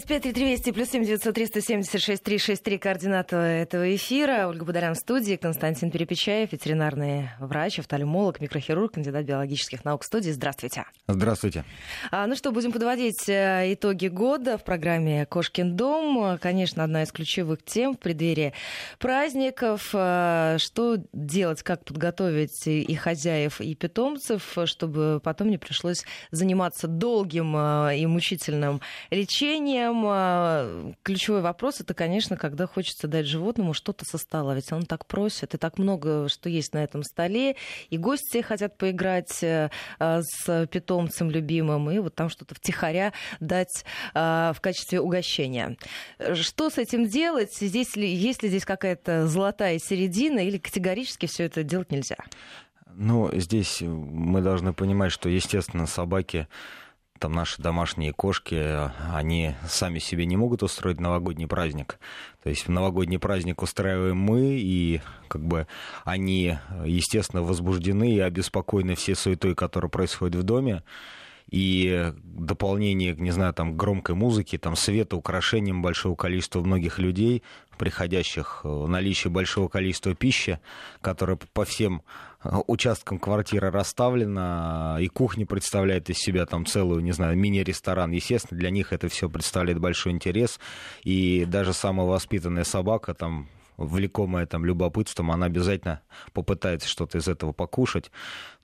553320 плюс 7 900 376 координата этого эфира. Ольга Бадарян в студии, Константин Перепечаев, ветеринарный врач, офтальмолог, микрохирург, кандидат биологических наук в студии. Здравствуйте. Здравствуйте. А, ну что, будем подводить э, итоги года в программе «Кошкин дом». Конечно, одна из ключевых тем в преддверии праздников. Э, что делать, как подготовить и хозяев, и питомцев, чтобы потом не пришлось заниматься долгим э, и мучительным лечением, питанием. А, ключевой вопрос это, конечно, когда хочется дать животному что-то со стола. Ведь он так просит, и так много, что есть на этом столе. И гости хотят поиграть э, а, с питомцем любимым, и вот там что-то втихаря дать а, в качестве угощения. Что с этим делать? Здесь ли, есть ли здесь какая-то золотая середина, или категорически все это делать нельзя? Ну, здесь мы должны понимать, что, естественно, собаки там наши домашние кошки, они сами себе не могут устроить новогодний праздник. То есть новогодний праздник устраиваем мы, и как бы они, естественно, возбуждены и обеспокоены всей суетой, которая происходит в доме и дополнение, не знаю, там, громкой музыки, там, света, украшением большого количества многих людей, приходящих, э, наличие большого количества пищи, которая по всем участкам квартиры расставлена, и кухня представляет из себя там целую, не знаю, мини-ресторан. Естественно, для них это все представляет большой интерес, и даже самая воспитанная собака там влекомая там любопытством, она обязательно попытается что-то из этого покушать.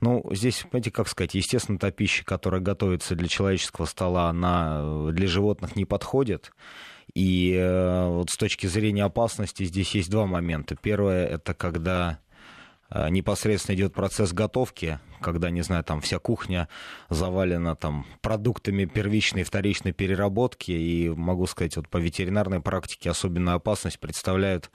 Ну, здесь, понимаете, как сказать, естественно, та пища, которая готовится для человеческого стола, она э, для животных не подходит. И э, вот с точки зрения опасности здесь есть два момента. Первое, это когда э, непосредственно идет процесс готовки, когда, не знаю, там вся кухня завалена там продуктами первичной и вторичной переработки, и могу сказать, вот по ветеринарной практике особенную опасность представляют а,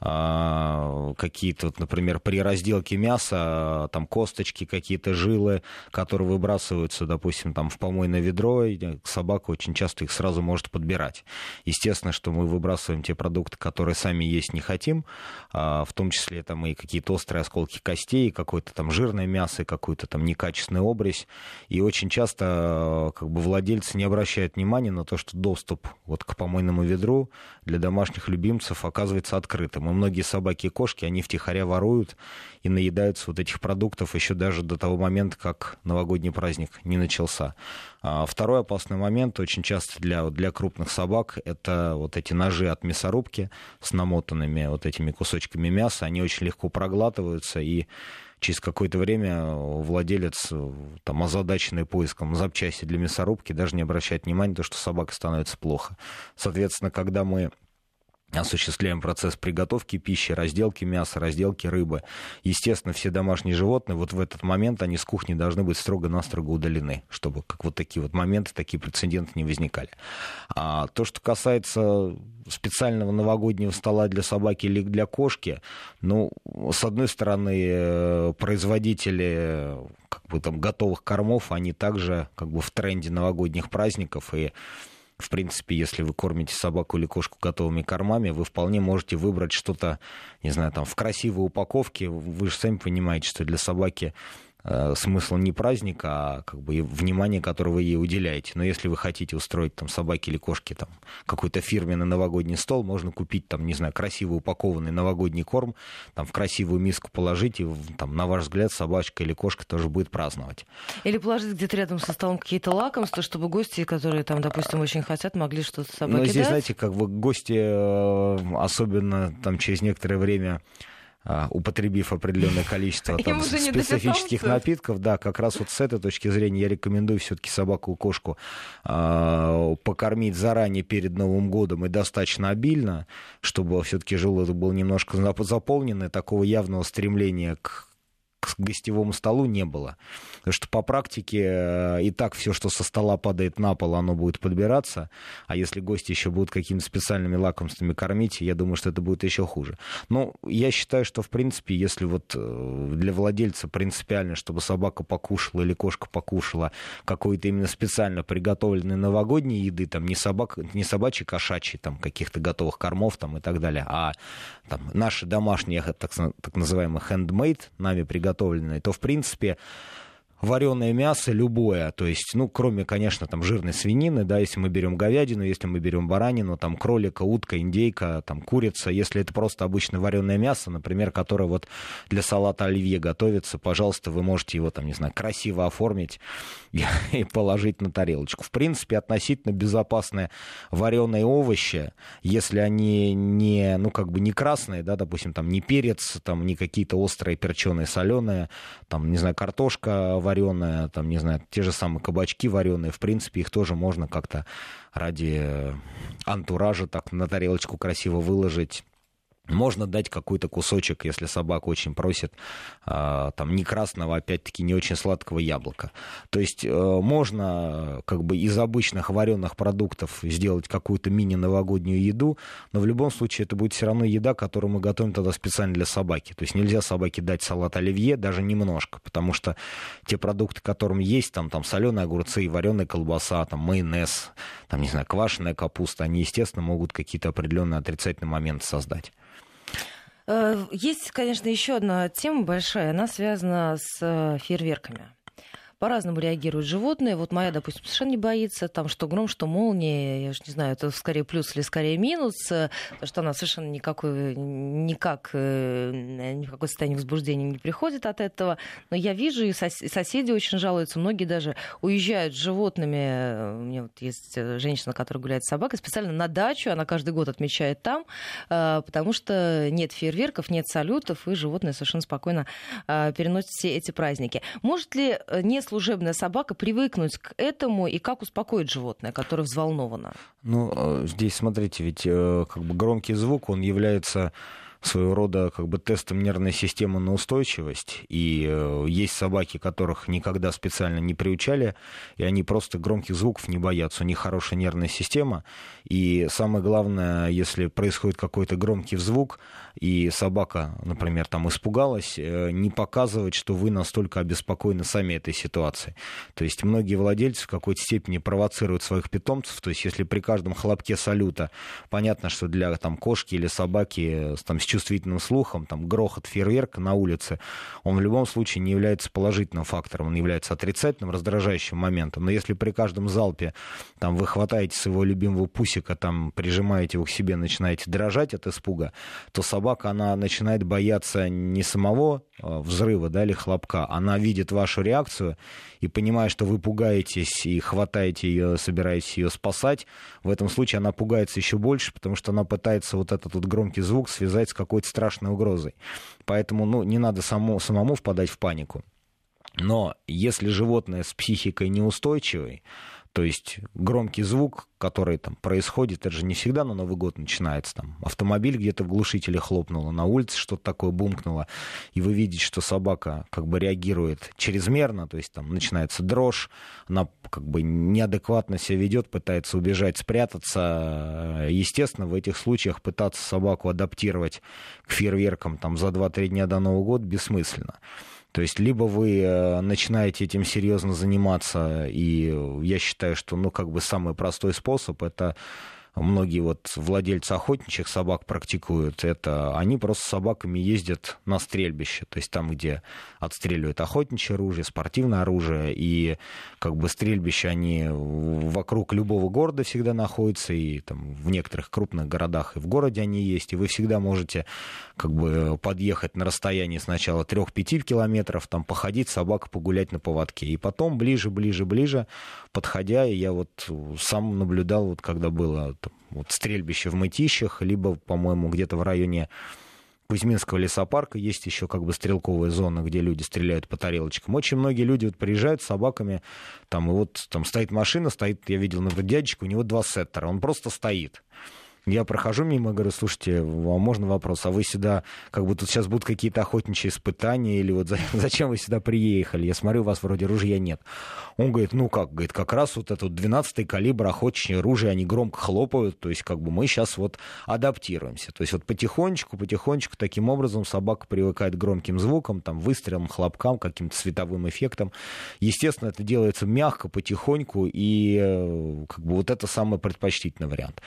какие-то, вот, например, при разделке мяса, там косточки, какие-то жилы, которые выбрасываются, допустим, там в помойное ведро, и собака очень часто их сразу может подбирать. Естественно, что мы выбрасываем те продукты, которые сами есть не хотим, а, в том числе там и какие-то острые осколки костей, какое-то там жирное мясо, какую-то там некачественную обрезь. И очень часто как бы владельцы не обращают внимания на то, что доступ вот к помойному ведру для домашних любимцев оказывается открытым и многие собаки и кошки, они втихаря воруют и наедаются вот этих продуктов еще даже до того момента, как новогодний праздник не начался. А второй опасный момент, очень часто для, для крупных собак, это вот эти ножи от мясорубки с намотанными вот этими кусочками мяса, они очень легко проглатываются и через какое-то время владелец, там, озадаченный поиском запчасти для мясорубки, даже не обращает внимания на то, что собака становится плохо. Соответственно, когда мы осуществляем процесс приготовки пищи, разделки мяса, разделки рыбы. Естественно, все домашние животные вот в этот момент, они с кухни должны быть строго-настрого удалены, чтобы как вот такие вот моменты, такие прецеденты не возникали. А то, что касается специального новогоднего стола для собаки или для кошки, ну, с одной стороны, э, производители как бы там готовых кормов, они также как бы в тренде новогодних праздников, и в принципе, если вы кормите собаку или кошку готовыми кормами, вы вполне можете выбрать что-то, не знаю, там в красивой упаковке. Вы же сами понимаете, что для собаки смысл не праздника, а как бы внимание, которое вы ей уделяете. Но если вы хотите устроить там собаке или кошке там какой-то фирменный новогодний стол, можно купить там, не знаю, красиво упакованный новогодний корм, там в красивую миску положить, и там, на ваш взгляд, собачка или кошка тоже будет праздновать. Или положить где-то рядом со столом какие-то лакомства, чтобы гости, которые там, допустим, очень хотят, могли что-то собаке Но здесь, дать? знаете, как бы гости, э, особенно там через некоторое время употребив определенное количество там, специфических напитков, да, как раз вот с этой точки зрения я рекомендую все-таки собаку-кошку э, покормить заранее перед Новым годом и достаточно обильно, чтобы все-таки желудок был немножко заполнен, и такого явного стремления к к гостевому столу не было. Потому что по практике э, и так все, что со стола падает на пол, оно будет подбираться. А если гости еще будут какими-то специальными лакомствами кормить, я думаю, что это будет еще хуже. Но я считаю, что, в принципе, если вот э, для владельца принципиально, чтобы собака покушала или кошка покушала какой-то именно специально приготовленной новогодней еды, там не, собак, не собачьи, кошачьи, там каких-то готовых кормов там, и так далее, а там, наши домашние, так, так называемые handmade, нами приготовленные, то, в принципе, вареное мясо любое, то есть, ну, кроме, конечно, там жирной свинины, да, если мы берем говядину, если мы берем баранину, там кролика, утка, индейка, там курица, если это просто обычно вареное мясо, например, которое вот для салата оливье готовится, пожалуйста, вы можете его там, не знаю, красиво оформить и, положить на тарелочку. В принципе, относительно безопасные вареные овощи, если они не, ну, как бы не красные, да, допустим, там не перец, там не какие-то острые, перченые, соленые, там, не знаю, картошка вареная, там, не знаю, те же самые кабачки вареные, в принципе, их тоже можно как-то ради антуража так на тарелочку красиво выложить можно дать какой-то кусочек, если собака очень просит, а, там, не красного, опять-таки, не очень сладкого яблока. То есть э, можно как бы из обычных вареных продуктов сделать какую-то мини-новогоднюю еду, но в любом случае это будет все равно еда, которую мы готовим тогда специально для собаки. То есть нельзя собаке дать салат оливье даже немножко, потому что те продукты, которым есть, там, там соленые огурцы, вареная колбаса, там, майонез, там, не знаю, квашеная капуста, они, естественно, могут какие-то определенные отрицательные моменты создать. Э, есть, конечно, еще одна тема большая, она связана с э, фейерверками по-разному реагируют животные. Вот моя, допустим, совершенно не боится, там, что гром, что молния, я же не знаю, это скорее плюс или скорее минус, э, потому что она совершенно никакой, никак, э, ни какое состояние возбуждения не приходит от этого. Но я вижу, и соседи очень жалуются, многие даже уезжают с животными. У меня вот есть э, женщина, которая гуляет с собакой, специально на дачу, она каждый год отмечает там, потому что нет фейерверков, нет салютов, и животные совершенно спокойно переносят все эти праздники. Может ли не служебная собака привыкнуть к этому и как успокоить животное, которое взволновано? Ну, э, здесь, смотрите, ведь э, как бы громкий звук, он является своего рода как бы тестом нервной системы на устойчивость. И э, есть собаки, которых никогда специально не приучали, и они просто громких звуков не боятся. У них хорошая нервная система. И самое главное, если происходит какой-то громкий звук, и собака, например, там испугалась, э, не показывать, что вы настолько обеспокоены сами этой ситуацией. То есть многие владельцы в какой-то степени провоцируют своих питомцев, то есть если при каждом хлопке салюта понятно, что для там, кошки или собаки там, с чувствительным слухом, там, грохот фейерверка на улице, он в любом случае не является положительным фактором, он является отрицательным, раздражающим моментом. Но если при каждом залпе там, вы хватаете своего любимого пусика, там, прижимаете его к себе, начинаете дрожать от испуга, то собака она начинает бояться не самого э, взрыва да, или хлопка, она видит вашу реакцию и понимая, что вы пугаетесь и хватаете ее, собираетесь ее спасать, в этом случае она пугается еще больше, потому что она пытается вот этот вот громкий звук связать с какой-то страшной угрозой. Поэтому ну, не надо самому, самому впадать в панику. Но если животное с психикой неустойчивой, то есть громкий звук, который там происходит, это же не всегда на Новый год начинается. Там автомобиль где-то в глушителе хлопнуло, на улице что-то такое бумкнуло, и вы видите, что собака как бы реагирует чрезмерно, то есть там начинается дрожь, она как бы неадекватно себя ведет, пытается убежать, спрятаться. Естественно, в этих случаях пытаться собаку адаптировать к фейерверкам там за 2-3 дня до Нового года бессмысленно. То есть либо вы э, начинаете этим серьезно заниматься, и я считаю, что ну как бы самый простой способ это многие вот владельцы охотничьих собак практикуют, это они просто с собаками ездят на стрельбище, то есть там, где отстреливают охотничье оружие, спортивное оружие, и как бы стрельбища, они вокруг любого города всегда находятся, и там в некоторых крупных городах и в городе они есть, и вы всегда можете как бы подъехать на расстоянии сначала 3-5 километров, там походить, собака погулять на поводке, и потом ближе, ближе, ближе, подходя, я вот сам наблюдал, вот когда было вот стрельбище в Мытищах, либо, по-моему, где-то в районе Кузьминского лесопарка есть еще как бы стрелковая зона, где люди стреляют по тарелочкам. Очень многие люди вот приезжают с собаками, там, и вот там стоит машина, стоит, я видел, например, дядечка, у него два сеттера, он просто стоит. Я прохожу мимо, говорю, слушайте, а можно вопрос? А вы сюда, как бы тут сейчас будут какие-то охотничьи испытания, или вот зачем вы сюда приехали? Я смотрю, у вас вроде ружья нет. Он говорит, ну как, говорит, как раз вот этот 12-й калибр охотничье оружие, они громко хлопают, то есть как бы мы сейчас вот адаптируемся. То есть вот потихонечку, потихонечку таким образом собака привыкает к громким звукам, там, выстрелам, хлопкам, каким-то световым эффектам. Естественно, это делается мягко, потихоньку, и э, как бы вот это самый предпочтительный вариант.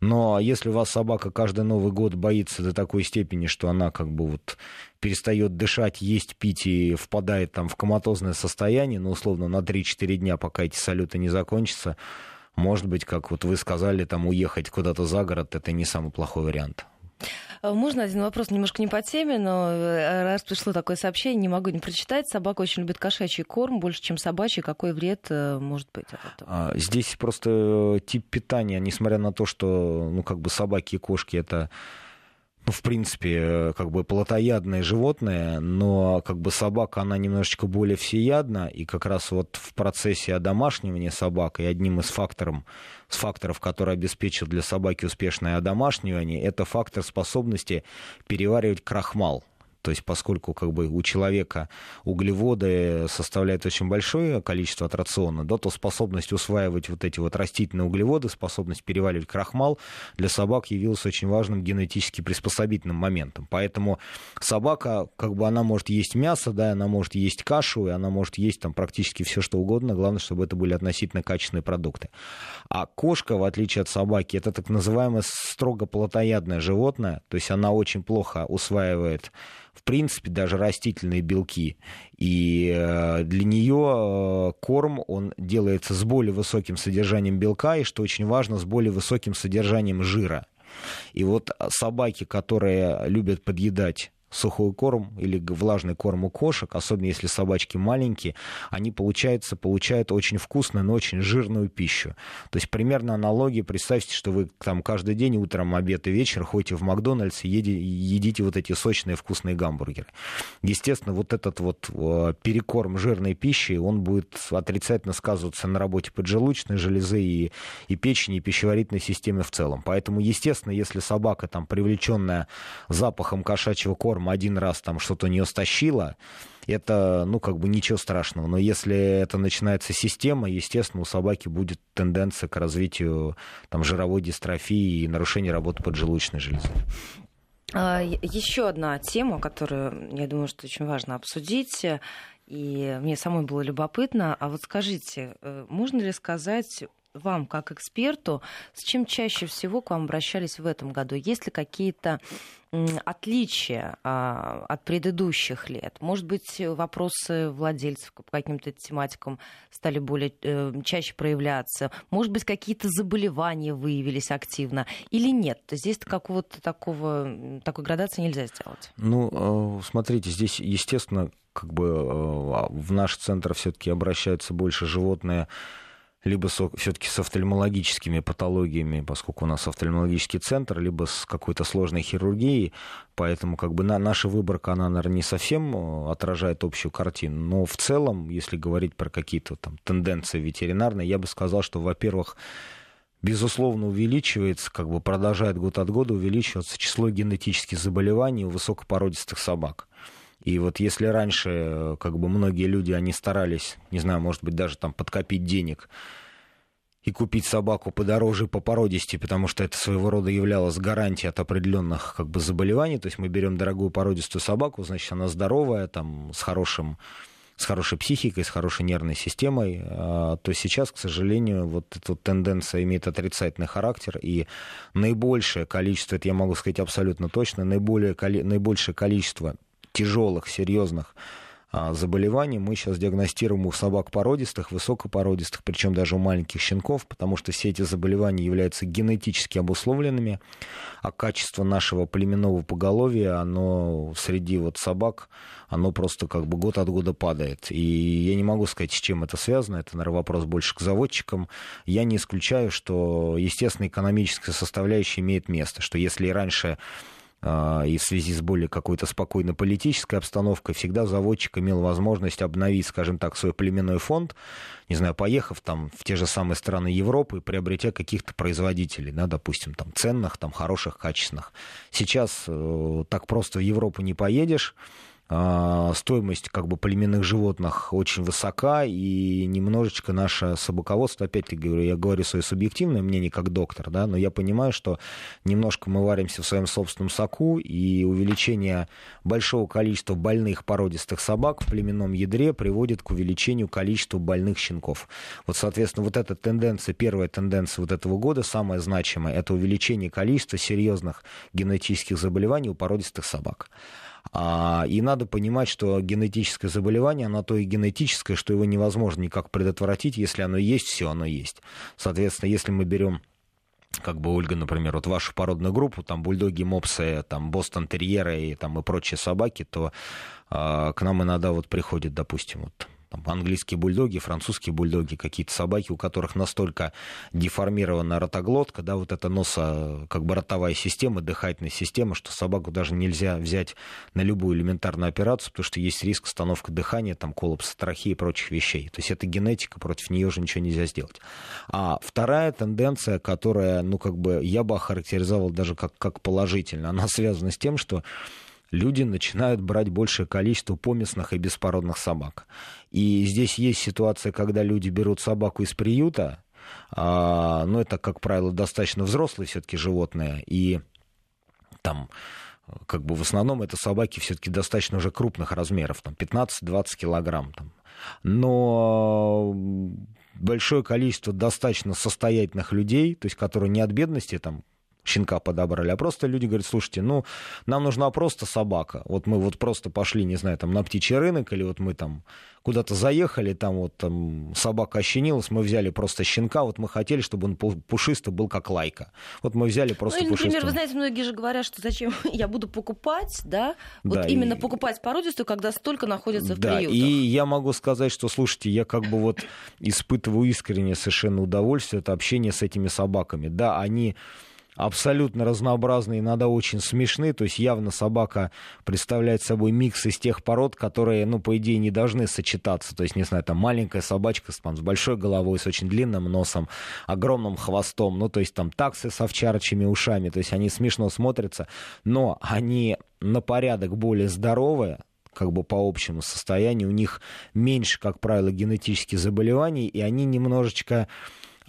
Но если у вас собака каждый Новый год боится до такой степени, что она как бы вот перестает дышать, есть, пить и впадает там в коматозное состояние, ну, условно, на 3-4 дня, пока эти салюты не закончатся, может быть, как вот вы сказали, там уехать куда-то за город, это не самый плохой вариант. Э, можно один вопрос немножко не по теме, но э, раз пришло такое сообщение, не могу не прочитать. Собака очень любит кошачий корм больше, чем собачий. Какой вред э, может быть от этого? А, здесь просто тип питания, несмотря на то, что ну, как бы собаки и кошки это в принципе, э, как бы плотоядное животное, но как бы собака, она немножечко более всеядна, и как раз вот в процессе одомашнивания собак, и одним из факторов, с факторов, который обеспечил для собаки успешное одомашнивание, это фактор способности переваривать крахмал. То есть поскольку как бы у человека углеводы составляют очень большое количество от рациона, да, то способность усваивать вот эти вот растительные углеводы, способность переваривать крахмал для собак явилась очень важным генетически приспособительным моментом. Поэтому собака, как бы она может есть мясо, да, она может есть кашу, и она может есть там практически все что угодно, главное, чтобы это были относительно качественные продукты. А кошка, в отличие от собаки, это так называемое строго плотоядное животное, то есть она очень плохо усваивает в принципе, даже растительные белки. И э, для нее э, корм, он делается с более высоким содержанием белка, и, что очень важно, с более высоким содержанием жира. И вот собаки, которые любят подъедать сухой корм или влажный корм у кошек, особенно если собачки маленькие, они, получается, получают очень вкусную, но очень жирную пищу. То есть примерно аналогия, представьте, что вы там каждый день, утром, обед и вечер ходите в Макдональдс и едите, вот эти сочные вкусные гамбургеры. Естественно, вот этот вот э, перекорм жирной пищи, он будет отрицательно сказываться на работе поджелудочной железы и, и печени, и пищеварительной системы в целом. Поэтому, естественно, если собака там привлеченная запахом кошачьего корма, норм один раз там что-то у нее стащило, это, ну, как бы ничего страшного. Но если это начинается система, естественно, у собаки будет тенденция к развитию там, жировой дистрофии и нарушения работы поджелудочной железы. А, еще одна тема, которую, я думаю, что очень важно обсудить, и мне самой было любопытно. А вот скажите, э, можно ли сказать вам, как эксперту, с чем чаще всего к вам обращались в этом году? Есть ли какие-то отличия а, от предыдущих лет? Может быть, вопросы владельцев по каким-то тематикам стали более э, чаще проявляться? Может быть, какие-то заболевания выявились активно или нет? Здесь какого-то такого, такой градации нельзя сделать. Ну, э, смотрите, здесь, естественно, как бы э, в наш центр все-таки обращаются больше животные либо все-таки с офтальмологическими патологиями, поскольку у нас офтальмологический центр, либо с какой-то сложной хирургией, поэтому как бы на, наша выборка, она, наверное, не совсем э, отражает общую картину, но в целом, если говорить про какие-то там тенденции ветеринарные, я бы сказал, что, во-первых, безусловно, увеличивается, как бы продолжает год от года увеличиваться число генетических заболеваний у высокопородистых собак. И вот если раньше, э, как бы многие люди, они старались, не знаю, может быть, даже там подкопить денег и купить собаку подороже по породисти, потому что это своего рода являлось гарантией от определенных как бы заболеваний. То есть мы берем дорогую породистую собаку, значит, она здоровая, там, с хорошим с хорошей психикой, с хорошей нервной системой, а, то сейчас, к сожалению, вот эта тенденция имеет отрицательный характер, и наибольшее количество, это я могу сказать абсолютно точно, наиболее, наибольшее количество тяжелых, серьезных а, заболеваний мы сейчас диагностируем у собак породистых, высокопородистых, причем даже у маленьких щенков, потому что все эти заболевания являются генетически обусловленными, а качество нашего племенного поголовья, оно среди вот собак, оно просто как бы год от года падает. И я не могу сказать, с чем это связано, это, наверное, вопрос больше к заводчикам. Я не исключаю, что, естественно, экономическая составляющая имеет место, что если раньше и в связи с более какой-то спокойной политической обстановкой всегда заводчик имел возможность обновить, скажем так, свой племенной фонд, не знаю, поехав там в те же самые страны Европы, приобретя каких-то производителей, да, допустим, там ценных, там хороших, качественных. Сейчас э, так просто в Европу не поедешь, а, стоимость как бы племенных животных очень высока, и немножечко наше собаководство, опять-таки говорю, я говорю свое субъективное мнение как доктор, да, но я понимаю, что немножко мы варимся в своем собственном соку, и увеличение большого количества больных породистых собак в племенном ядре приводит к увеличению количества больных щенков. Вот, соответственно, вот эта тенденция, первая тенденция вот этого года, самая значимая, это увеличение количества серьезных генетических заболеваний у породистых собак. А, и надо понимать, что генетическое заболевание, оно то и генетическое, что его невозможно никак предотвратить. Если оно есть, все оно есть. Соответственно, если мы берем как бы Ольга, например, вот вашу породную группу, там бульдоги, мопсы, там бостон терьеры и там и прочие собаки, то э, к нам иногда вот приходит, допустим, вот там, английские бульдоги, французские бульдоги, какие-то собаки, у которых настолько деформирована ротоглотка, да, вот эта носа, как бы ротовая система, дыхательная система, что собаку даже нельзя взять на любую элементарную операцию, потому что есть риск остановки дыхания, там, коллапса трахеи и прочих вещей. То есть это генетика, против нее уже ничего нельзя сделать. А вторая тенденция, которая, ну, как бы я бы охарактеризовал даже как, как положительно, она связана с тем, что люди начинают брать большее количество поместных и беспородных собак. И здесь есть ситуация, когда люди берут собаку из приюта, а, но это, как правило, достаточно взрослые все-таки животные, и там как бы в основном это собаки все-таки достаточно уже крупных размеров, там 15-20 килограмм. Там. Но большое количество достаточно состоятельных людей, то есть которые не от бедности там щенка подобрали, а просто люди говорят, слушайте, ну, нам нужна просто собака. Вот мы вот просто пошли, не знаю, там на птичий рынок, или вот мы там куда-то заехали, там вот там собака ощенилась, мы взяли просто щенка, вот мы хотели, чтобы он пушистый был как лайка. Вот мы взяли просто ну, или, например, вы знаете, многие же говорят, что зачем я буду покупать, да, вот да, именно и... покупать породистую, когда столько находится в да, приютах. и я могу сказать, что, слушайте, я как бы вот испытываю искреннее совершенно удовольствие от общения с этими собаками. Да, они абсолютно разнообразные, иногда очень смешные. То есть явно собака представляет собой микс из тех пород, которые, ну, по идее, не должны сочетаться. То есть, не знаю, там маленькая собачка там, с большой головой, с очень длинным носом, огромным хвостом. Ну, то есть там таксы с овчарочьими ушами. То есть они смешно смотрятся, но они на порядок более здоровые, как бы по общему состоянию, у них меньше, как правило, генетических заболеваний, и они немножечко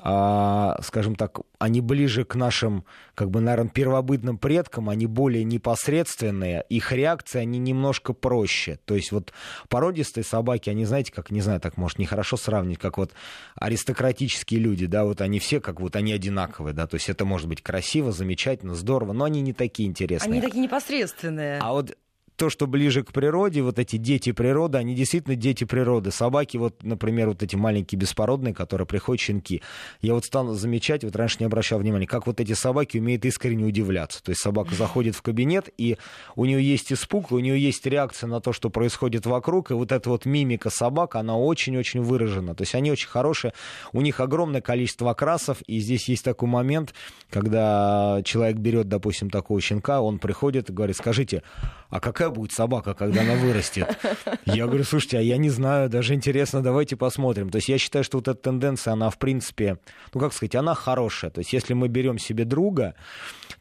скажем так, они ближе к нашим, как бы, наверное, первобытным предкам, они более непосредственные, их реакции, они немножко проще. То есть вот породистые собаки, они, знаете, как, не знаю, так может нехорошо сравнить, как вот аристократические люди, да, вот они все, как вот они одинаковые, да, то есть это может быть красиво, замечательно, здорово, но они не такие интересные. Они такие непосредственные. А вот то, что ближе к природе, вот эти дети природы, они действительно дети природы. Собаки, вот, например, вот эти маленькие беспородные, которые приходят, щенки. Я вот стал замечать, вот раньше не обращал внимания, как вот эти собаки умеют искренне удивляться. То есть собака заходит в кабинет, и у нее есть испуг, у нее есть реакция на то, что происходит вокруг, и вот эта вот мимика собак, она очень-очень выражена. То есть они очень хорошие, у них огромное количество окрасов, и здесь есть такой момент, когда человек берет, допустим, такого щенка, он приходит и говорит, скажите, а какая будет собака, когда она вырастет? Я говорю, слушайте, а я не знаю, даже интересно, давайте посмотрим. То есть я считаю, что вот эта тенденция, она в принципе, ну как сказать, она хорошая. То есть если мы берем себе друга,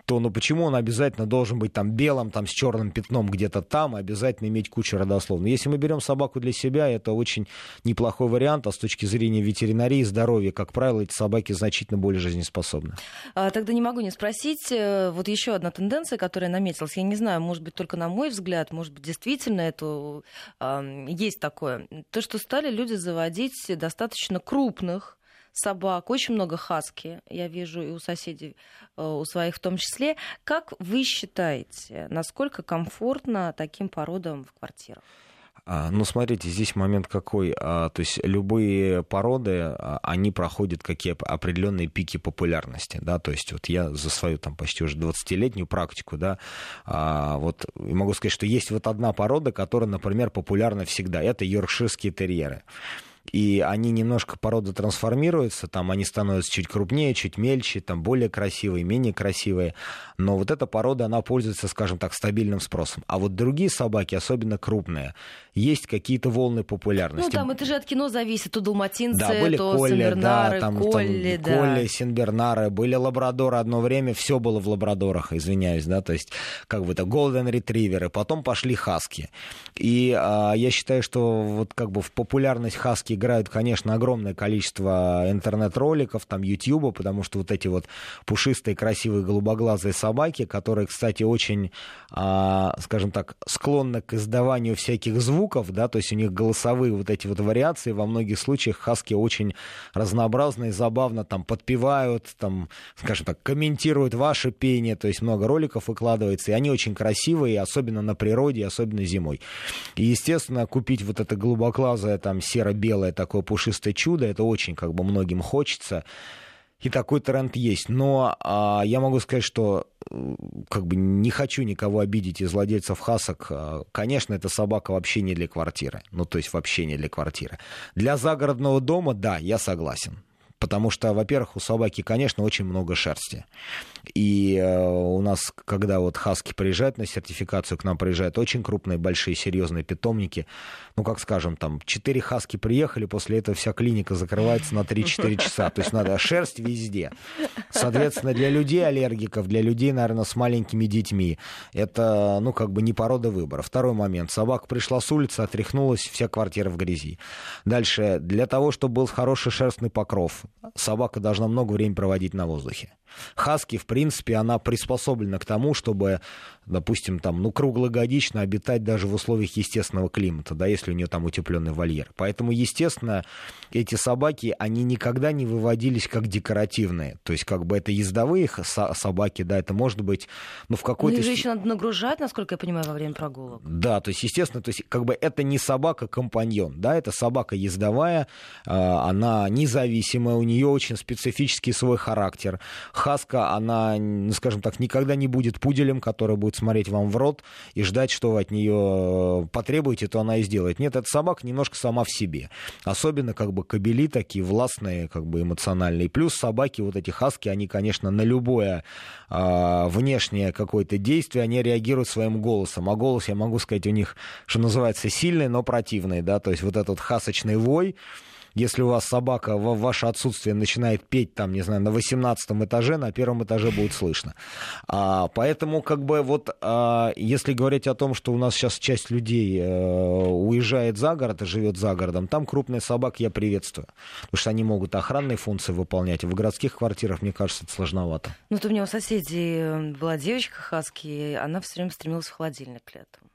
то ну почему он обязательно должен быть там белым, там с черным пятном где-то там, обязательно иметь кучу родословной. Если мы берем собаку для себя, это очень неплохой вариант, а с точки зрения ветеринарии, здоровья, как правило, эти собаки значительно более жизнеспособны. А, тогда не могу не спросить, э, вот еще одна тенденция, которая наметилась, я не знаю, может быть, только на мой взгляд, может быть, действительно это э, есть такое, то, что стали люди заводить достаточно крупных собак, очень много хаски, я вижу и у соседей, э, у своих в том числе. Как вы считаете, насколько комфортно таким породам в квартирах? А, ну, смотрите, здесь момент какой. А, то есть любые породы, а, они проходят какие определенные пики популярности, да, то есть вот я за свою там почти уже 20-летнюю практику, да, вот могу сказать, что есть вот одна порода, которая, например, популярна всегда, это йоркширские терьеры. И они немножко порода трансформируются, там они становятся чуть крупнее, чуть мельче, там более красивые, менее красивые, но вот эта порода, она пользуется, скажем так, стабильным спросом. А вот другие собаки, особенно крупные, есть какие-то волны популярности. Ну, там это же от кино зависит, то далматинцы, да, были то Колли, Сенбернары, да, там, Колли, там, да. Колли, Сенбернары, были лабрадоры одно время, все было в лабрадорах, извиняюсь, да, то есть как бы это голден ретриверы, потом пошли хаски. И а, я считаю, что вот как бы в популярность хаски играют, конечно, огромное количество интернет-роликов, там, Ютьюба, потому что вот эти вот пушистые, красивые, голубоглазые собаки, которые, кстати, очень, а, скажем так, склонны к издаванию всяких звуков, да, то есть у них голосовые вот эти вот вариации, во многих случаях хаски очень разнообразные, забавно там подпевают, там, скажем так, комментируют ваше пение, то есть много роликов выкладывается, и они очень красивые, особенно на природе, особенно зимой. И, естественно, купить вот это голубоглазое, там, серо-белое такое пушистое чудо, это очень как бы многим хочется. И такой тренд есть. Но а, я могу сказать, что как бы не хочу никого обидеть из владельцев хасок. А, конечно, эта собака вообще не для квартиры. Ну, то есть вообще не для квартиры. Для загородного дома, да, я согласен. Потому что, во-первых, у собаки, конечно, очень много шерсти. И э, у нас, когда вот хаски приезжают на сертификацию, к нам приезжают очень крупные, большие, серьезные питомники. Ну, как скажем, там, 4 хаски приехали, после этого вся клиника закрывается на 3-4 часа. То есть надо шерсть везде. Соответственно, для людей аллергиков, для людей, наверное, с маленькими детьми, это, ну, как бы не порода выбора. Второй момент. Собака пришла с улицы, отряхнулась, вся квартира в грязи. Дальше. Для того, чтобы был хороший шерстный покров, собака должна много времени проводить на воздухе. Хаски, в принципе, она приспособлена к тому, чтобы, допустим, там, ну, круглогодично обитать даже в условиях естественного климата, да, если у нее там утепленный вольер. Поэтому, естественно, эти собаки, они никогда не выводились как декоративные. То есть, как бы это ездовые собаки, да, это может быть, ну, в какой-то... Ну, же еще надо нагружать, насколько я понимаю, во время прогулок. Да, то есть, естественно, то есть, как бы это не собака-компаньон, да, это собака ездовая, а, она независимая, у нее очень специфический свой характер Хаска, она, ну, скажем так, никогда не будет пуделем, который будет смотреть вам в рот и ждать, что вы от нее э, потребуете, то она и сделает. Нет, эта собака немножко сама в себе. Особенно как бы кобели такие властные, как бы эмоциональные. Плюс собаки, вот эти хаски, они, конечно, на любое а, внешнее какое-то действие, они реагируют своим голосом. А голос, я могу сказать, у них, что называется, сильный, но противный, да, то есть вот этот хасочный вой, если у вас собака в ваше отсутствие начинает петь, там, не знаю, на 18 этаже, на первом этаже будет слышно. А, поэтому, как бы, вот, а, если говорить о том, что у нас сейчас часть людей а, уезжает за город и живет за городом, там крупные собак я приветствую. Потому что они могут охранные функции выполнять. В городских квартирах, мне кажется, это сложновато. Ну, вот у меня у соседей была девочка хаски, она все время стремилась в холодильник летом.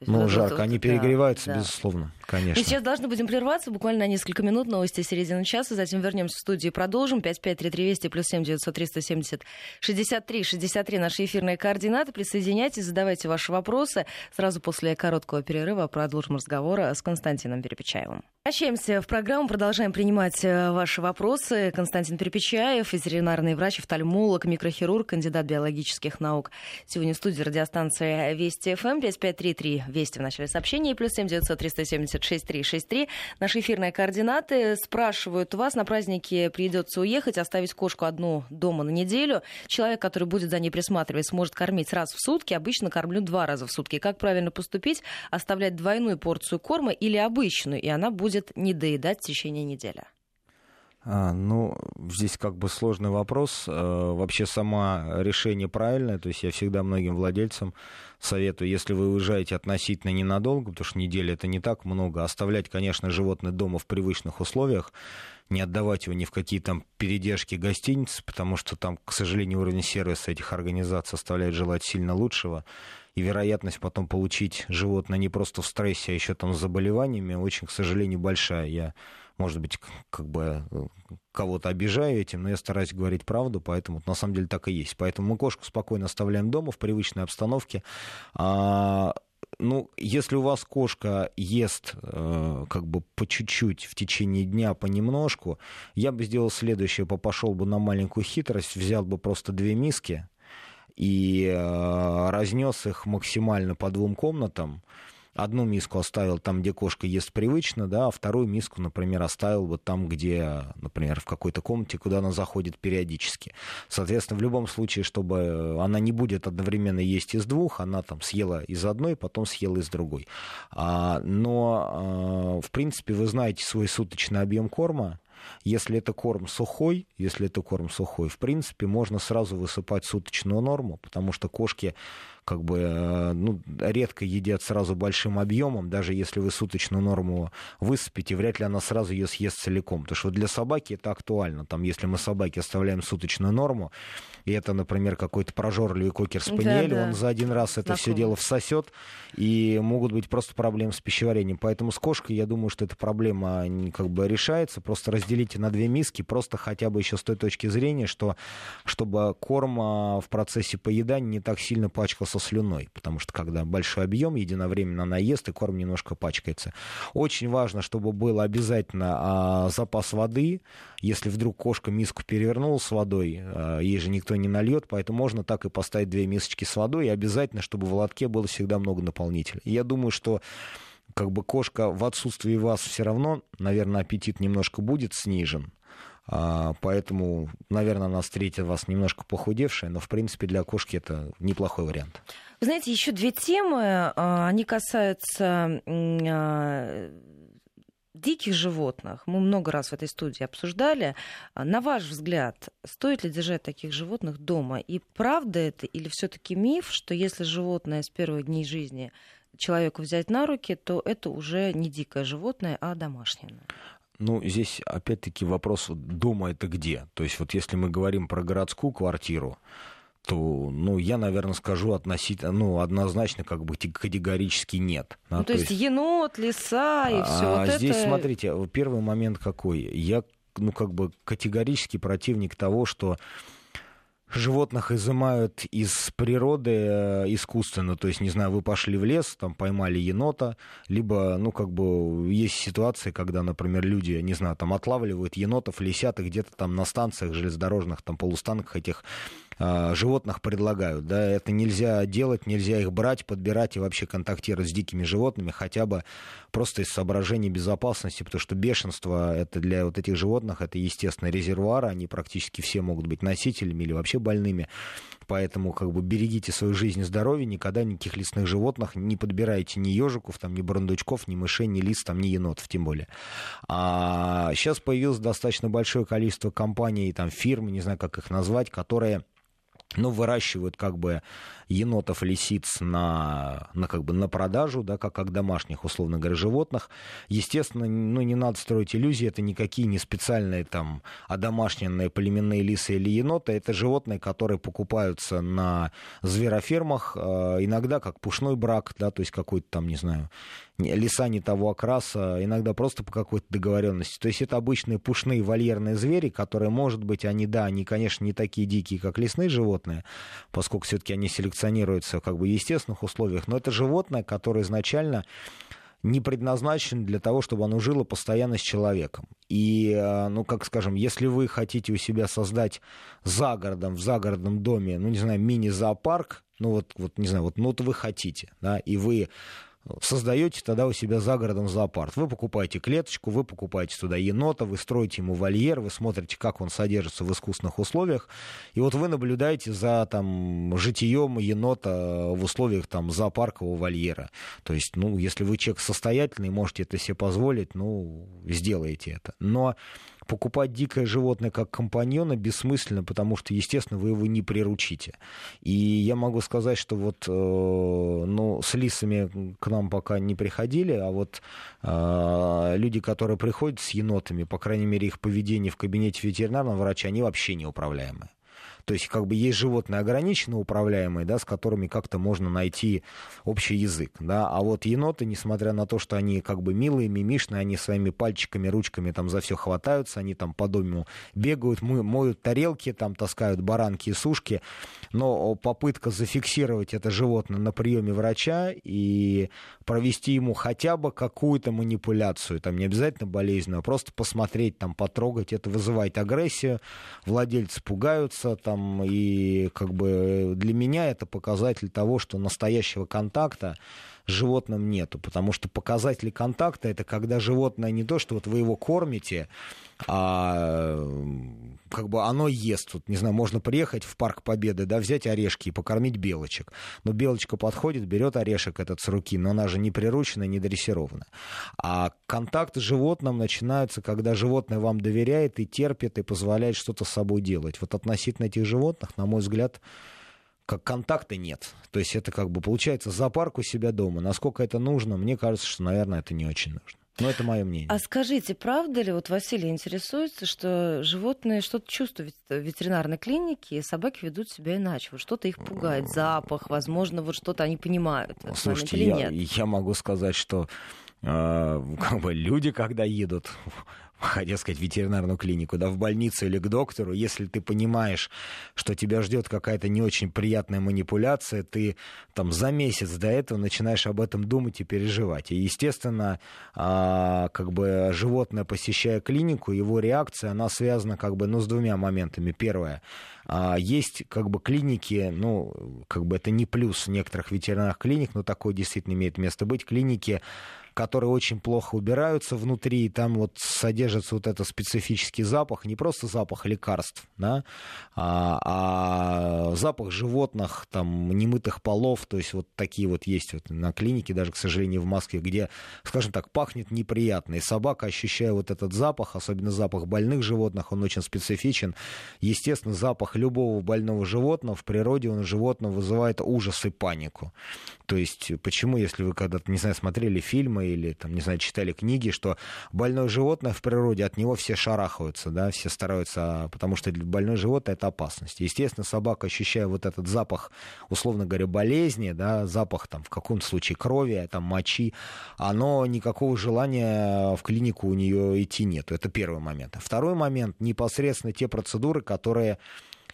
Ну, жарко, они перегреваются, да, безусловно, конечно. И сейчас должны будем прерваться буквально на несколько минут, новости середины часа, затем вернемся в студию и продолжим. 553320 плюс 7 900 370 63 63 наши эфирные координаты. Присоединяйтесь, задавайте ваши вопросы. Сразу после короткого перерыва продолжим разговор с Константином Перепечаевым. Возвращаемся в программу, продолжаем принимать э, ваши вопросы. Константин Перепечаев, ветеринарный врач, офтальмолог, микрохирург, кандидат биологических наук. Сегодня в студии радиостанции Вести ФМ 5533 Вести в начале сообщения, плюс 7 900 376 363. Наши эфирные координаты спрашивают вас, на праздники придется уехать, оставить кошку одну дома на неделю. Человек, который будет за ней присматривать, сможет кормить раз в сутки. Обычно кормлю два раза в сутки. Как правильно поступить? Оставлять двойную порцию корма или обычную, и она будет не доедать в течение недели? А, ну, здесь как бы сложный вопрос. А, вообще сама решение правильное. То есть я всегда многим владельцам советую, если вы уезжаете относительно ненадолго, потому что неделя это не так много, оставлять, конечно, животное дома в привычных условиях, не отдавать его ни в какие там передержки гостиниц, потому что там, к сожалению, уровень сервиса этих организаций оставляет желать сильно лучшего. И вероятность потом получить животное не просто в стрессе, а еще там с заболеваниями очень, к сожалению, большая. Я может быть, как бы э, кого-то обижаю этим, но я стараюсь говорить правду, поэтому на самом деле так и есть. Поэтому мы кошку спокойно оставляем дома в привычной обстановке. А, ну, если у вас кошка ест э, как бы по чуть-чуть в течение дня, понемножку, я бы сделал следующее, пошел бы на маленькую хитрость, взял бы просто две миски и э, разнес их максимально по двум комнатам, одну миску оставил там, где кошка ест привычно, да, а вторую миску, например, оставил вот там, где, например, в какой-то комнате, куда она заходит периодически. Соответственно, в любом случае, чтобы она не будет одновременно есть из двух, она там съела из одной, потом съела из другой. А, но, а, в принципе, вы знаете свой суточный объем корма, если это корм сухой, если это корм сухой, в принципе, можно сразу высыпать суточную норму, потому что кошки как бы э, ну, редко едят сразу большим объемом, даже если вы суточную норму высыпите, вряд ли она сразу ее съест целиком. Потому что для собаки это актуально. Там, если мы собаке оставляем суточную норму, и это, например, какой-то прожорливый кокер-спаниель, да, да. он за один раз это все дело всосет, и могут быть просто проблемы с пищеварением. Поэтому с кошкой, я думаю, что эта проблема как бы решается. Просто разделите на две миски, просто хотя бы еще с той точки зрения, что чтобы корм а, в процессе поедания не так сильно пачкался со слюной, потому что когда большой объем, единовременно она и корм немножко пачкается. Очень важно, чтобы был обязательно а, запас воды. Если вдруг кошка миску перевернула с водой, а, ей же никто не нальет, поэтому можно так и поставить две мисочки с водой, и обязательно, чтобы в лотке было всегда много наполнителя. Я думаю, что как бы кошка в отсутствии вас все равно, наверное, аппетит немножко будет снижен. А, поэтому, наверное, она встретит вас немножко похудевшая, но, в принципе, для кошки это неплохой вариант. Вы знаете, еще две темы, а, они касаются а, диких животных. Мы много раз в этой студии обсуждали. На ваш взгляд, стоит ли держать таких животных дома? И правда это или все-таки миф, что если животное с первых дней жизни человеку взять на руки, то это уже не дикое животное, а домашнее? Ну, здесь опять-таки вопрос, дома это где? То есть вот если мы говорим про городскую квартиру, то, ну, я, наверное, скажу относительно, ну, однозначно, как бы категорически нет. Да? Ну, то, то есть, есть енот, лиса и все. А вот здесь, это... смотрите, первый момент какой. Я, ну, как бы категорически противник того, что животных изымают из природы э, искусственно. То есть, не знаю, вы пошли в лес, там поймали енота, либо, ну, как бы, есть ситуации, когда, например, люди, не знаю, там отлавливают енотов, лисят, и где-то там на станциях железнодорожных, там полустанках этих животных предлагают. Да, это нельзя делать, нельзя их брать, подбирать и вообще контактировать с дикими животными, хотя бы просто из соображений безопасности, потому что бешенство это для вот этих животных это естественно резервуар, они практически все могут быть носителями или вообще больными. Поэтому как бы берегите свою жизнь и здоровье, никогда никаких лесных животных не подбирайте ни ежиков, там, ни брундучков, ни мышей, ни лис, там, ни енотов, тем более. А сейчас появилось достаточно большое количество компаний, там, фирм, не знаю, как их назвать, которые ну, выращивают как бы енотов, лисиц на, на, как бы на продажу, да, как, как домашних, условно говоря, животных. Естественно, ну, не надо строить иллюзии, это никакие не специальные там одомашненные племенные лисы или еноты, это животные, которые покупаются на зверофермах, э, иногда как пушной брак, да, то есть какой-то там, не знаю, леса не того окраса, иногда просто по какой-то договоренности. То есть это обычные пушные вольерные звери, которые, может быть, они, да, они, конечно, не такие дикие, как лесные животные, поскольку все-таки они селекционируются как бы в естественных условиях, но это животное, которое изначально не предназначен для того, чтобы оно жило постоянно с человеком. И, э, ну, как скажем, если вы хотите у себя создать за городом, в загородном доме, ну, не знаю, мини-зоопарк, ну, вот, вот, не знаю, вот, ну, вот вы хотите, да, и вы создаете тогда у себя за городом зоопарк. Вы покупаете клеточку, вы покупаете туда енота, вы строите ему вольер, вы смотрите, как он содержится в искусственных условиях, и вот вы наблюдаете за там, житием енота в условиях там, зоопаркового вольера. То есть, ну, если вы человек состоятельный, можете это себе позволить, ну, сделайте это. Но покупать дикое животное как компаньона бессмысленно, потому что, естественно, вы его не приручите. И я могу сказать, что вот э, ну, с лисами к нам пока не приходили, а вот э, люди, которые приходят с енотами, по крайней мере, их поведение в кабинете ветеринарного врача, они вообще неуправляемые. То есть как бы есть животные ограниченно управляемые, да, с которыми как-то можно найти общий язык, да, а вот еноты, несмотря на то, что они как бы милые, мимишные, они своими пальчиками, ручками там за все хватаются, они там по дому бегают, моют тарелки, там таскают баранки и сушки, но попытка зафиксировать это животное на приеме врача и провести ему хотя бы какую-то манипуляцию, там не обязательно болезненную, а просто посмотреть, там потрогать, это вызывает агрессию, владельцы пугаются, там там, и как бы для меня это показатель того, что настоящего контакта животным нету, потому что показатели контакта это когда животное не то, что вот вы его кормите, а как бы оно ест. Вот, не знаю, можно приехать в Парк Победы, да, взять орешки и покормить белочек. Но белочка подходит, берет орешек этот с руки, но она же не прирученная, не дрессированная. А контакт с животным начинаются, когда животное вам доверяет и терпит, и позволяет что-то с собой делать. Вот относительно этих животных, на мой взгляд, как контакта нет. То есть это как бы получается зоопарк у себя дома. Насколько это нужно, мне кажется, что, наверное, это не очень нужно. Но это мое мнение. А скажите, правда ли, вот Василий интересуется, что животные что-то чувствуют в ветеринарной клинике, и собаки ведут себя иначе? Вот что-то их пугает, запах, возможно, вот что-то они понимают. Слушайте, я, я могу сказать, что э, как бы люди, когда едут хотел сказать, ветеринарную клинику, да, в больницу или к доктору, если ты понимаешь, что тебя ждет какая-то не очень приятная манипуляция, ты там за месяц до этого начинаешь об этом думать и переживать. И, естественно, а, как бы животное, посещая клинику, его реакция, она связана как бы, ну, с двумя моментами. Первое, а, есть как бы клиники, ну, как бы это не плюс некоторых ветеринарных клиник, но такое действительно имеет место быть, клиники, которые очень плохо убираются внутри, и там вот содержится вот этот специфический запах, не просто запах лекарств, да, а, а запах животных, там, немытых полов, то есть вот такие вот есть вот на клинике, даже, к сожалению, в Москве, где, скажем так, пахнет неприятно, и собака, ощущая вот этот запах, особенно запах больных животных, он очень специфичен, естественно, запах любого больного животного в природе, он у животного вызывает ужас и панику. То есть, почему, если вы когда-то, не знаю, смотрели фильмы или, там, не знаю, читали книги, что больное животное в природе, от него все шарахаются, да, все стараются, потому что больное животное — это опасность. Естественно, собака, ощущая вот этот запах, условно говоря, болезни, да, запах, там, в каком-то случае крови, там, мочи, оно никакого желания в клинику у нее идти нет. Это первый момент. Второй момент — непосредственно те процедуры, которые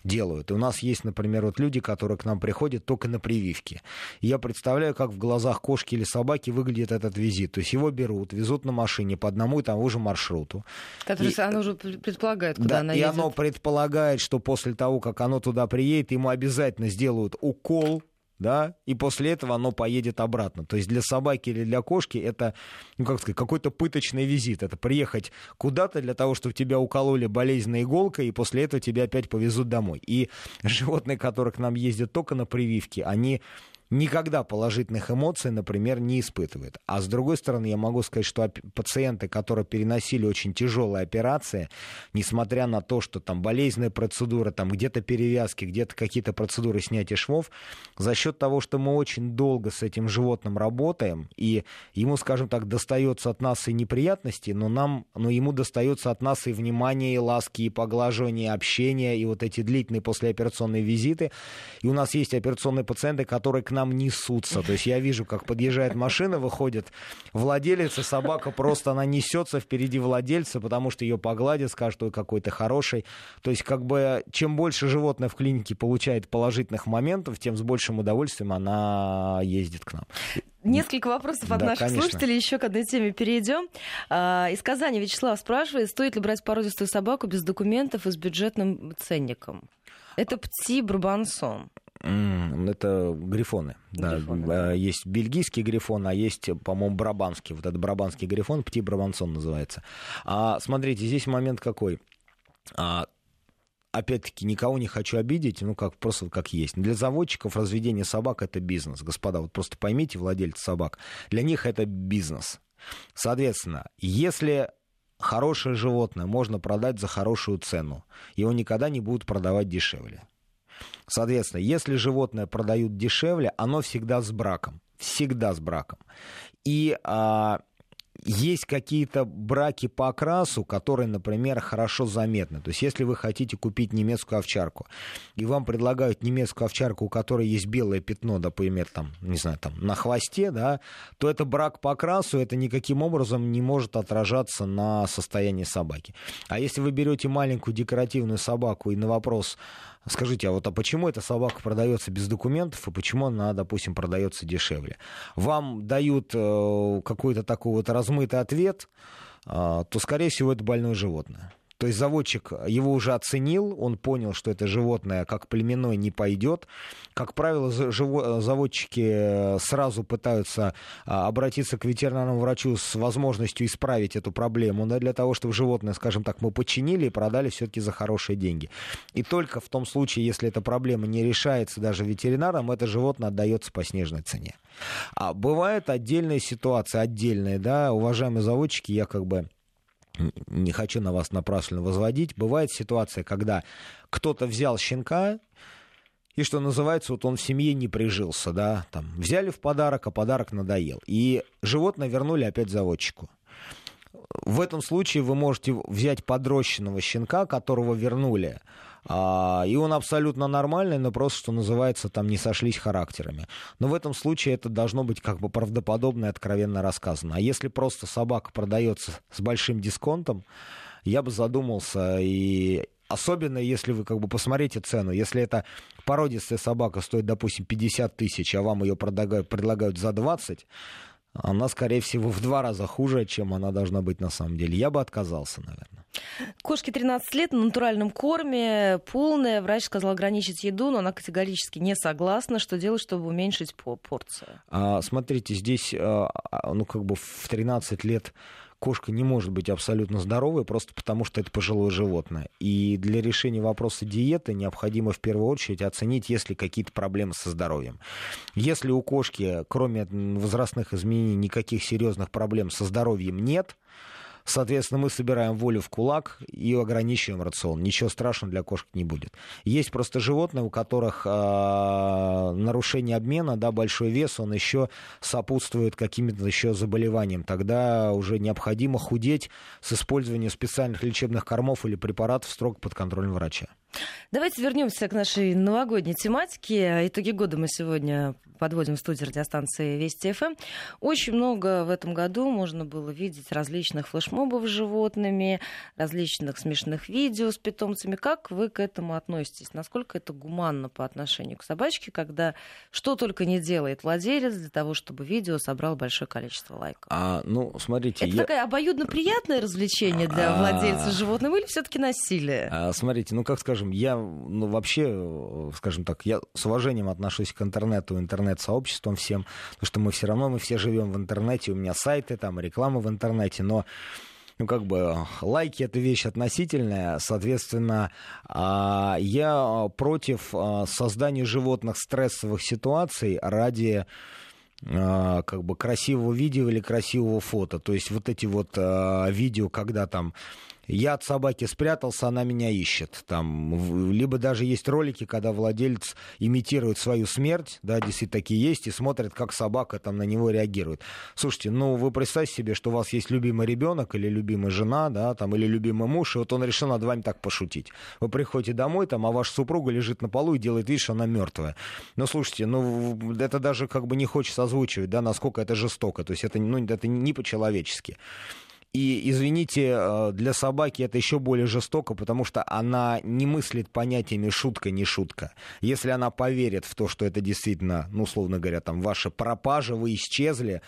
делают. И у нас есть, например, вот люди, которые к нам приходят только на прививки. И я представляю, как в глазах кошки или собаки выглядит этот визит. То есть его берут, везут на машине по одному и тому же маршруту. Который и, оно уже предполагает, куда да, она и едет. оно предполагает, что после того, как оно туда приедет, ему обязательно сделают укол да, и после этого оно поедет обратно. То есть для собаки или для кошки это, ну, как сказать, какой-то пыточный визит. Это приехать куда-то для того, чтобы тебя укололи болезненной иголкой, и после этого тебя опять повезут домой. И животные, которые к нам ездят только на прививки, они никогда положительных эмоций, например, не испытывает. А с другой стороны, я могу сказать, что пациенты, которые переносили очень тяжелые операции, несмотря на то, что там болезненная процедура, там где-то перевязки, где-то какие-то процедуры снятия швов, за счет того, что мы очень долго с этим животным работаем, и ему, скажем так, достается от нас и неприятности, но нам, но ему достается от нас и внимание, и ласки, и поглаживание, и общение, и вот эти длительные послеоперационные визиты. И у нас есть операционные пациенты, которые к нам нам несутся. То есть я вижу, как подъезжает машина, выходит владелец, и собака просто, она несется впереди владельца, потому что ее погладят, скажут, ой, какой то хороший. То есть как бы чем больше животное в клинике получает положительных моментов, тем с большим удовольствием она ездит к нам. Несколько вопросов от да, наших конечно. слушателей. Еще к одной теме перейдем. А, из Казани Вячеслав спрашивает, стоит ли брать породистую собаку без документов и с бюджетным ценником? Это Пти Брабансон. Это грифоны. грифоны да. да. Есть бельгийский грифон, а есть, по-моему, брабанский. Вот этот брабанский грифон, Пти Брабансон называется. А, смотрите, здесь момент какой. А, опять-таки, никого не хочу обидеть, ну, как просто как есть. Для заводчиков разведение собак — это бизнес. Господа, вот просто поймите, владельцы собак, для них это бизнес. Соответственно, если хорошее животное можно продать за хорошую цену, его никогда не будут продавать дешевле. Соответственно, если животное продают дешевле, оно всегда с браком. Всегда с браком. И а, есть какие-то браки по окрасу, которые, например, хорошо заметны. То есть, если вы хотите купить немецкую овчарку, и вам предлагают немецкую овчарку, у которой есть белое пятно, например, там, не знаю, там, на хвосте, да, то это брак по окрасу, это никаким образом не может отражаться на состоянии собаки. А если вы берете маленькую декоративную собаку и на вопрос, Скажите, а вот а почему эта собака продается без документов и почему она, допустим, продается дешевле? Вам дают э, какой-то такой вот размытый ответ, э, то, скорее всего, это больное животное. То есть заводчик его уже оценил, он понял, что это животное как племенное не пойдет. Как правило, заводчики сразу пытаются а, обратиться к ветеринарному врачу с возможностью исправить эту проблему, да, для того, чтобы животное, скажем так, мы починили и продали все-таки за хорошие деньги. И только в том случае, если эта проблема не решается даже ветеринаром, это животное отдается по снежной цене. А бывает отдельная ситуация, отдельная, да, уважаемые заводчики, я как бы не хочу на вас напрасленно возводить, бывает ситуация, когда кто-то взял щенка, и что называется, вот он в семье не прижился, да, там, взяли в подарок, а подарок надоел. И животное вернули опять заводчику. В этом случае вы можете взять подрощенного щенка, которого вернули, а, и он абсолютно нормальный, но просто, что называется, там не сошлись характерами. Но в этом случае это должно быть как бы правдоподобно и откровенно рассказано. А если просто собака продается с большим дисконтом, я бы задумался и Особенно, если вы как бы посмотрите цену. Если это породистая собака стоит, допустим, 50 тысяч, а вам ее предлагают, за 20, она, скорее всего, в два раза хуже, чем она должна быть на самом деле. Я бы отказался, наверное. Кошке 13 лет на натуральном корме, полная. Врач сказал ограничить еду, но она категорически не согласна. Что делать, чтобы уменьшить порцию? А, смотрите, здесь, а, а, ну, как бы в 13 лет кошка не может быть абсолютно здоровой, просто потому что это пожилое животное. И для решения вопроса диеты необходимо в первую очередь оценить, есть ли какие-то проблемы со здоровьем. Если у кошки, кроме возрастных изменений, никаких серьезных проблем со здоровьем нет, Соответственно, мы собираем волю в кулак и ограничиваем рацион. Ничего страшного для кошек не будет. Есть просто животные, у которых э, нарушение обмена, да, большой вес, он еще сопутствует каким-то еще заболеваниям. Тогда уже необходимо худеть с использованием специальных лечебных кормов или препаратов строго под контролем врача. Давайте вернемся к нашей новогодней тематике. Итоги года мы сегодня подводим в студии радиостанции Вести ФМ. Очень много в этом году можно было видеть различных флешмобов с животными, различных смешных видео с питомцами. Как вы к этому относитесь? Насколько это гуманно по отношению к собачке, когда что только не делает владелец для того, чтобы видео собрало большое количество лайков? А, ну, смотрите... Это я... такое обоюдно приятное развлечение для а. владельца животного или все таки насилие? А, смотрите, ну, как скажем, я ну, вообще, скажем так, я с уважением отношусь к интернету, интернет-сообществам всем, потому что мы все равно, мы все живем в интернете, у меня сайты, там реклама в интернете, но ну, как бы, лайки — это вещь относительная, соответственно, а, я против а, создания животных стрессовых ситуаций ради а, как бы красивого видео или красивого фото. То есть вот эти вот видео, когда там я от собаки спрятался, она меня ищет. Там, либо даже есть ролики, когда владелец имитирует свою смерть, да, действительно такие есть, и смотрит, как собака там на него реагирует. Слушайте, ну вы представьте себе, что у вас есть любимый ребенок или любимая жена, да, там, или любимый муж, и вот он решил над вами так пошутить. Вы приходите домой, там, а ваша супруга лежит на полу и делает вид, что она мертвая. Ну, слушайте, ну, это даже как бы не хочется озвучивать, да, насколько это жестоко. То есть это, ну, это не по-человечески. И, извините, э, для собаки это еще более жестоко, потому что она не мыслит понятиями шутка, не шутка. Если она поверит в то, что это действительно, ну, условно говоря, там, ваша пропажа, вы исчезли,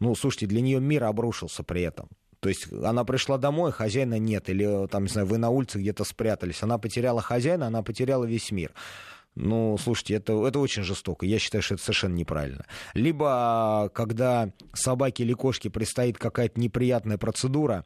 ну, слушайте, для нее мир обрушился при этом. То есть она пришла домой, хозяина нет, или там, не знаю, вы на улице где-то спрятались. Она потеряла хозяина, она потеряла весь мир. Ну, слушайте, это, это очень жестоко. Я считаю, что это совершенно неправильно. Либо, когда собаке или кошке предстоит какая-то неприятная процедура,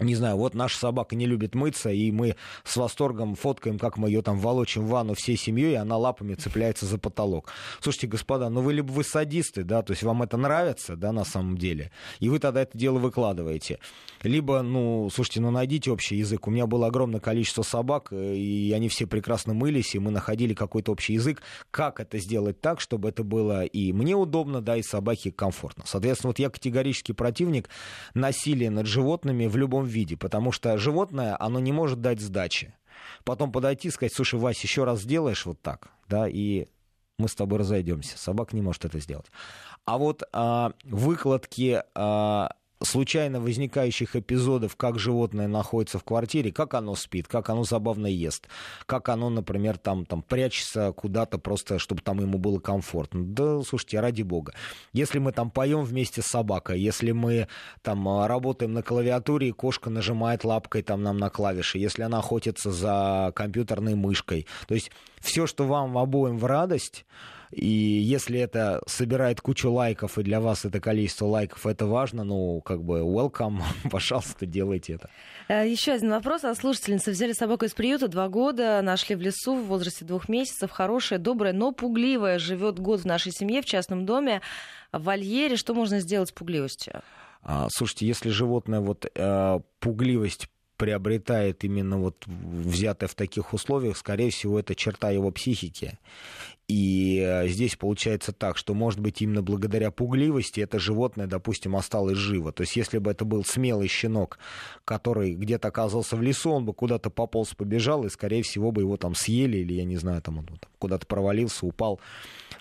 не знаю, вот наша собака не любит мыться, и мы с восторгом фоткаем, как мы ее там волочим в ванну всей семьей, и она лапами цепляется за потолок. Слушайте, господа, ну вы либо вы садисты, да, то есть вам это нравится, да, на самом деле, и вы тогда это дело выкладываете. Либо, ну, слушайте, ну найдите общий язык. У меня было огромное количество собак, э, и они все прекрасно мылись, и мы находили какой-то общий язык, как это сделать так, чтобы это было и мне удобно, да, и собаке комфортно. Соответственно, вот я категорически противник насилия над животными в любом виде, потому что животное, оно не может дать сдачи. Потом подойти и сказать, слушай, Вась, еще раз сделаешь вот так, да, и мы с тобой разойдемся. Собака не может это сделать. А вот а, выкладки а, случайно возникающих эпизодов, как животное находится в квартире, как оно спит, как оно забавно ест, как оно, например, там, там прячется куда-то просто, чтобы там ему было комфортно. Да, слушайте, ради бога. Если мы там поем вместе с собакой, если мы там а, работаем на клавиатуре, и кошка нажимает лапкой там нам на клавиши, если она охотится за компьютерной мышкой, то есть все, что вам обоим в радость, и если это собирает кучу лайков, и для вас это количество лайков, это важно, ну, как бы, welcome, пожалуйста, делайте это. Э, Еще один вопрос. А слушательница взяли собаку из приюта два года, нашли в лесу в возрасте двух месяцев. Хорошая, добрая, но пугливая. Живет год в нашей семье, в частном доме, в вольере. Что можно сделать с пугливостью? А, слушайте, если животное вот э, пугливость приобретает именно вот взятое в таких условиях, скорее всего, это черта его психики. И э, здесь получается так, что, может быть, именно благодаря пугливости это животное, допустим, осталось живо. То есть, если бы это был смелый щенок, который где-то оказался в лесу, он бы куда-то пополз, побежал, и, скорее всего, бы его там съели, или, я не знаю, там он куда-то провалился, упал.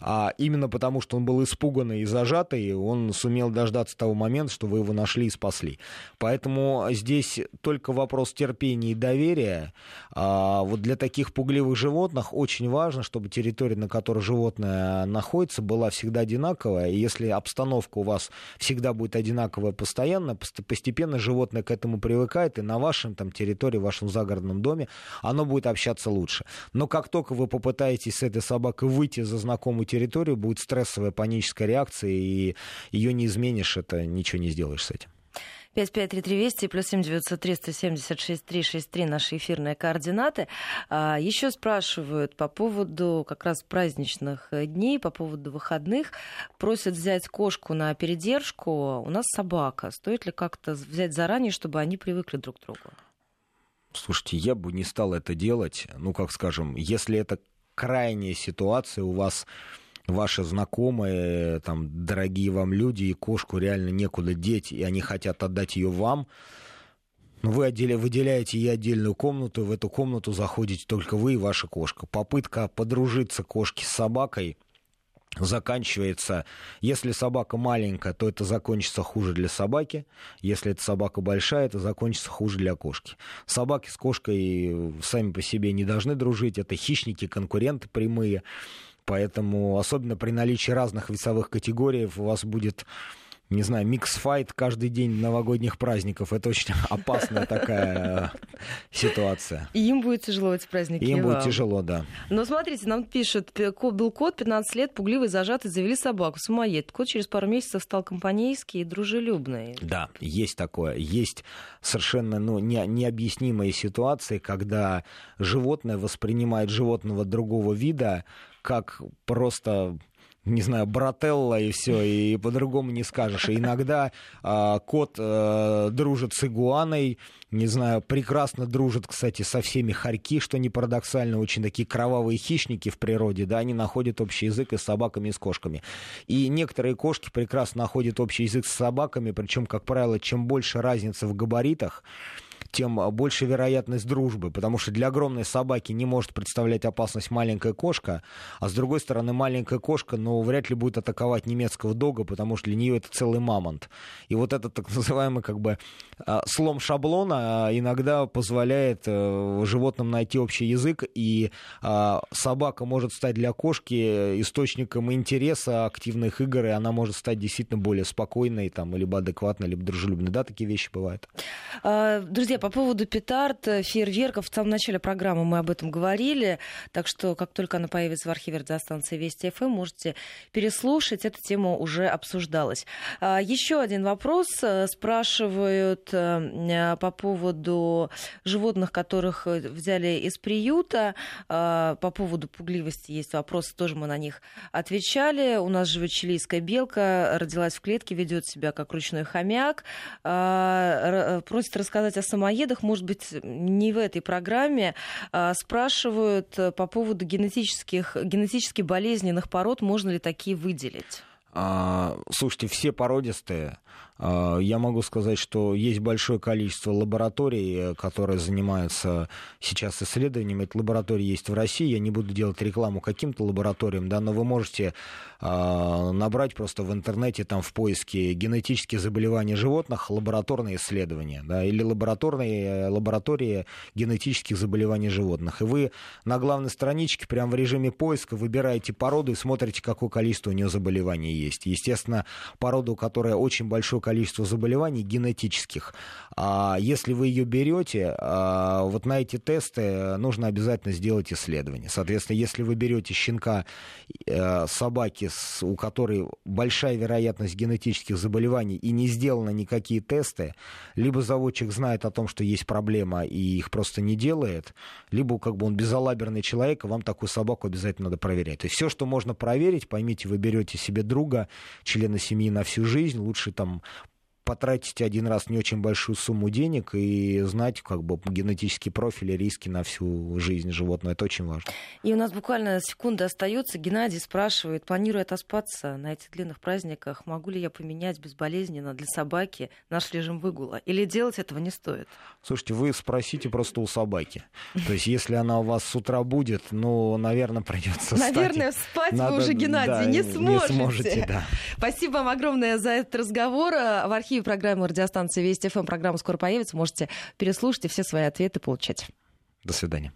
А именно потому, что он был испуганный и зажатый, он сумел дождаться того момента, что вы его нашли и спасли. Поэтому здесь только вопрос терпения и доверия. А вот для таких пугливых животных очень важно, чтобы территория, на которой животное находится, была всегда одинаковая. И если обстановка у вас всегда будет одинаковая постоянно, постепенно животное к этому привыкает, и на вашем там, территории, в вашем загородном доме оно будет общаться лучше. Но как только вы попытаетесь с этой собакой выйти за знакомую территорию, будет стрессовая паническая реакция, и ее не изменишь, это ничего не сделаешь с этим. 553320 плюс 7903 176 363 наши эфирные координаты. А, еще спрашивают по поводу как раз праздничных дней, по поводу выходных. Просят взять кошку на передержку. У нас собака. Стоит ли как-то взять заранее, чтобы они привыкли друг к другу? Слушайте, я бы не стал это делать. Ну, как скажем, если это крайняя ситуация, у вас ваши знакомые, там, дорогие вам люди, и кошку реально некуда деть, и они хотят отдать ее вам, но вы отделя, выделяете ей отдельную комнату, в эту комнату заходите только вы и ваша кошка. Попытка подружиться кошки с собакой заканчивается, если собака маленькая, то это закончится хуже для собаки, если эта собака большая, это закончится хуже для кошки. Собаки с кошкой сами по себе не должны дружить, это хищники, конкуренты прямые, Поэтому, особенно при наличии разных весовых категорий, у вас будет не знаю, mix fight каждый день новогодних праздников. Это очень опасная такая ситуация. И им будет тяжело эти праздники. Им будет тяжело, да. Но смотрите, нам пишут, был кот, 15 лет, пугливый, зажатый, завели собаку, самоед. Кот через пару месяцев стал компанейский и дружелюбный. Да, есть такое. Есть совершенно ну, не, необъяснимые ситуации, когда животное воспринимает животного другого вида как просто не знаю, брателла и все, и по-другому не скажешь. И иногда э, кот э, дружит с игуаной, не знаю, прекрасно дружит, кстати, со всеми хорьки, что не парадоксально, очень такие кровавые хищники в природе, да, они находят общий язык и с собаками, и с кошками. И некоторые кошки прекрасно находят общий язык с собаками, причем, как правило, чем больше разница в габаритах, тем больше вероятность дружбы, потому что для огромной собаки не может представлять опасность маленькая кошка, а с другой стороны маленькая кошка, но вряд ли будет атаковать немецкого дога, потому что для нее это целый мамонт. И вот этот так называемый как бы а, слом шаблона а, иногда позволяет э, животным найти общий язык, и а, собака может стать для кошки источником интереса, активных игр, и она может стать действительно более спокойной, там, либо адекватной, либо дружелюбной. Да, такие вещи бывают. Друзья, по поводу петард, э, фейерверков, в самом начале программы мы об этом говорили, так что как только она появится в архиве радиостанции Вести ФМ, можете переслушать, эта тема уже обсуждалась. А, еще один вопрос э, спрашивают э, по поводу животных, которых взяли из приюта, а, по поводу пугливости есть вопросы, тоже мы на них отвечали. У нас живет чилийская белка, родилась в клетке, ведет себя как ручной хомяк, а, просит рассказать о самоедах людоедах, может быть, не в этой программе, а, спрашивают э, по поводу генетических, генетически болезненных пород, можно ли такие выделить? А, слушайте, все породистые. А, я могу сказать, что есть большое количество лабораторий, которые занимаются сейчас исследованиями. Эта лаборатория есть в России. Я не буду делать рекламу каким-то лабораториям, да, но вы можете а, набрать просто в интернете там в поиске генетические заболевания животных лабораторные исследования, да, или лабораторные лаборатории генетических заболеваний животных. И вы на главной страничке прямо в режиме поиска выбираете породу и смотрите, какое количество у нее заболеваний есть. Естественно, порода, у которой очень большое количество заболеваний генетических. А если вы ее берете, а, вот на эти тесты нужно обязательно сделать исследование. Соответственно, если вы берете щенка э, собаки, у которой большая вероятность генетических заболеваний и не сделаны никакие тесты, либо заводчик знает о том, что есть проблема и их просто не делает, либо как бы он безалаберный человек, и вам такую собаку обязательно надо проверять. То есть все, что можно проверить, поймите, вы берете себе друга, члена семьи на всю жизнь. Лучше там потратить один раз не очень большую сумму денег и знать как бы генетический профиль и риски на всю жизнь животного. Это очень важно. И у нас буквально секунда остается. Геннадий спрашивает, планирую отоспаться на этих длинных праздниках, могу ли я поменять безболезненно для собаки наш режим выгула? Или делать этого не стоит? Слушайте, вы спросите просто у собаки. То есть, если она у вас с утра будет, ну, наверное, придется Наверное, спать вы уже, Геннадий, не сможете. Спасибо вам огромное за этот разговор. В архиве архиве программы радиостанции Вести ФМ. Программа скоро появится. Можете переслушать и все свои ответы получать. До свидания.